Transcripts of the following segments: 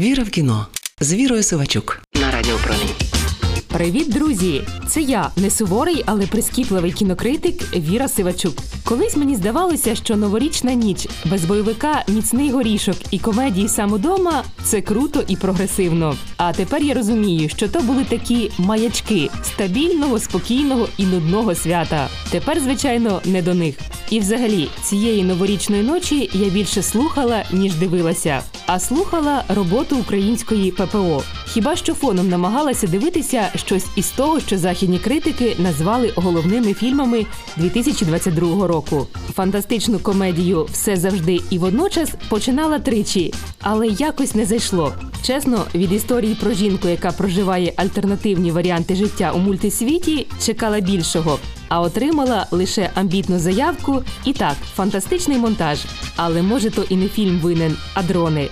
Віра в кіно з Вірою Сивачук на радіопромінь. Привіт, друзі! Це я, не суворий, але прискіпливий кінокритик Віра Сивачук. Колись мені здавалося, що новорічна ніч без бойовика, міцний горішок і комедії сам удома це круто і прогресивно. А тепер я розумію, що то були такі маячки стабільного, спокійного і нудного свята. Тепер, звичайно, не до них. І взагалі, цієї новорічної ночі я більше слухала, ніж дивилася, а слухала роботу української ППО. Хіба що фоном намагалася дивитися щось із того, що західні критики назвали головними фільмами 2022 року. Фантастичну комедію все завжди і водночас починала тричі, але якось не зайшло. Чесно, від історії про жінку, яка проживає альтернативні варіанти життя у мультисвіті, чекала більшого, а отримала лише амбітну заявку. І так, фантастичний монтаж. Але може то і не фільм винен, а дрони.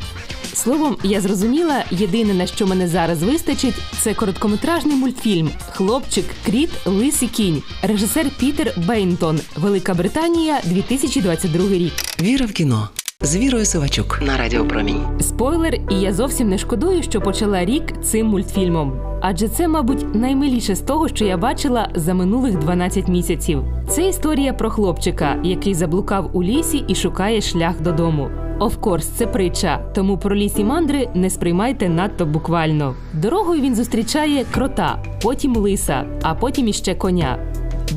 Словом, я зрозуміла, єдине на що мене зараз вистачить, це короткометражний мультфільм Хлопчик, кріт, лисий кінь, режисер Пітер Бейнтон, Велика Британія, 2022 рік. Віра в кіно з Вірою Сивачук на Радіо Промінь. Спойлер, і я зовсім не шкодую, що почала рік цим мультфільмом. Адже це, мабуть, наймиліше з того, що я бачила за минулих 12 місяців. Це історія про хлопчика, який заблукав у лісі і шукає шлях додому. Офкорс, це притча, тому про лісі мандри не сприймайте надто буквально. Дорогою він зустрічає крота, потім лиса, а потім іще коня.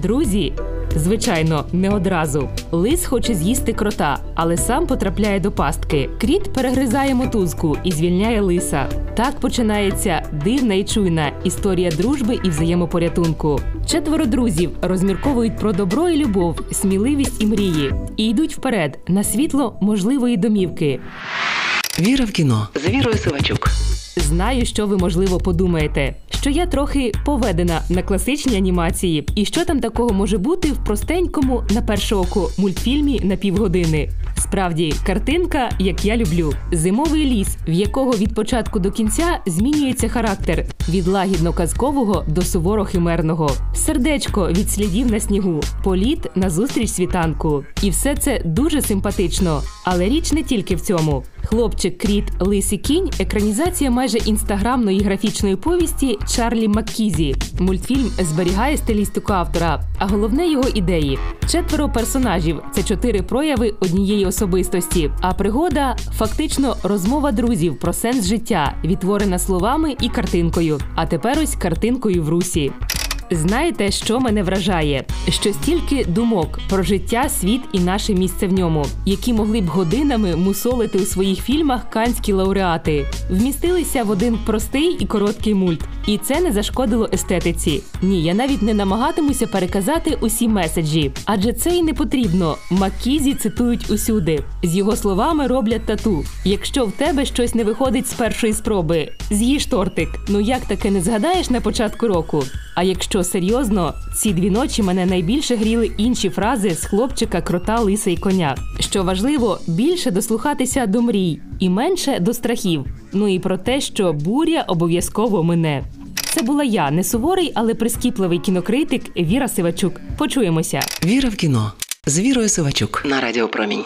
Друзі, звичайно, не одразу. Лис хоче з'їсти крота, але сам потрапляє до пастки. Кріт перегризає мотузку і звільняє лиса. Так починається дивна і чуйна історія дружби і взаємопорятунку. Четверо друзів розмірковують про добро і любов, сміливість і мрії, і йдуть вперед на світло можливої домівки. Віра в кіно з Вірою Сивачук. Знаю, що ви можливо подумаєте, що я трохи поведена на класичні анімації, і що там такого може бути в простенькому на перше око мультфільмі на півгодини. Справді, картинка, як я люблю, зимовий ліс, в якого від початку до кінця змінюється характер від лагідно казкового до суворо химерного, сердечко від слідів на снігу, політ на зустріч світанку. І все це дуже симпатично. Але річ не тільки в цьому. Хлопчик Кріт Лисий кінь екранізація майже інстаграмної графічної повісті Чарлі Маккізі. Мультфільм зберігає стилістику автора, а головне його ідеї: четверо персонажів це чотири прояви однієї особистості. А пригода фактично розмова друзів про сенс життя, відтворена словами і картинкою. А тепер ось картинкою в русі. Знаєте, що мене вражає? Що стільки думок про життя, світ і наше місце в ньому, які могли б годинами мусолити у своїх фільмах канські лауреати, вмістилися в один простий і короткий мульт. І це не зашкодило естетиці. Ні, я навіть не намагатимуся переказати усі меседжі, адже це й не потрібно. Макізі цитують усюди. З його словами роблять тату. Якщо в тебе щось не виходить з першої спроби, з'їж тортик. Ну як таке не згадаєш на початку року? А якщо серйозно, ці дві ночі мене найбільше гріли інші фрази з хлопчика, крота, лиса і коня. Що важливо, більше дослухатися до мрій і менше до страхів. Ну і про те, що буря обов'язково мине. Це була я, не суворий, але прискіпливий кінокритик Віра Сивачук. Почуємося. Віра в кіно з Вірою Сивачук на Радіо Промінь.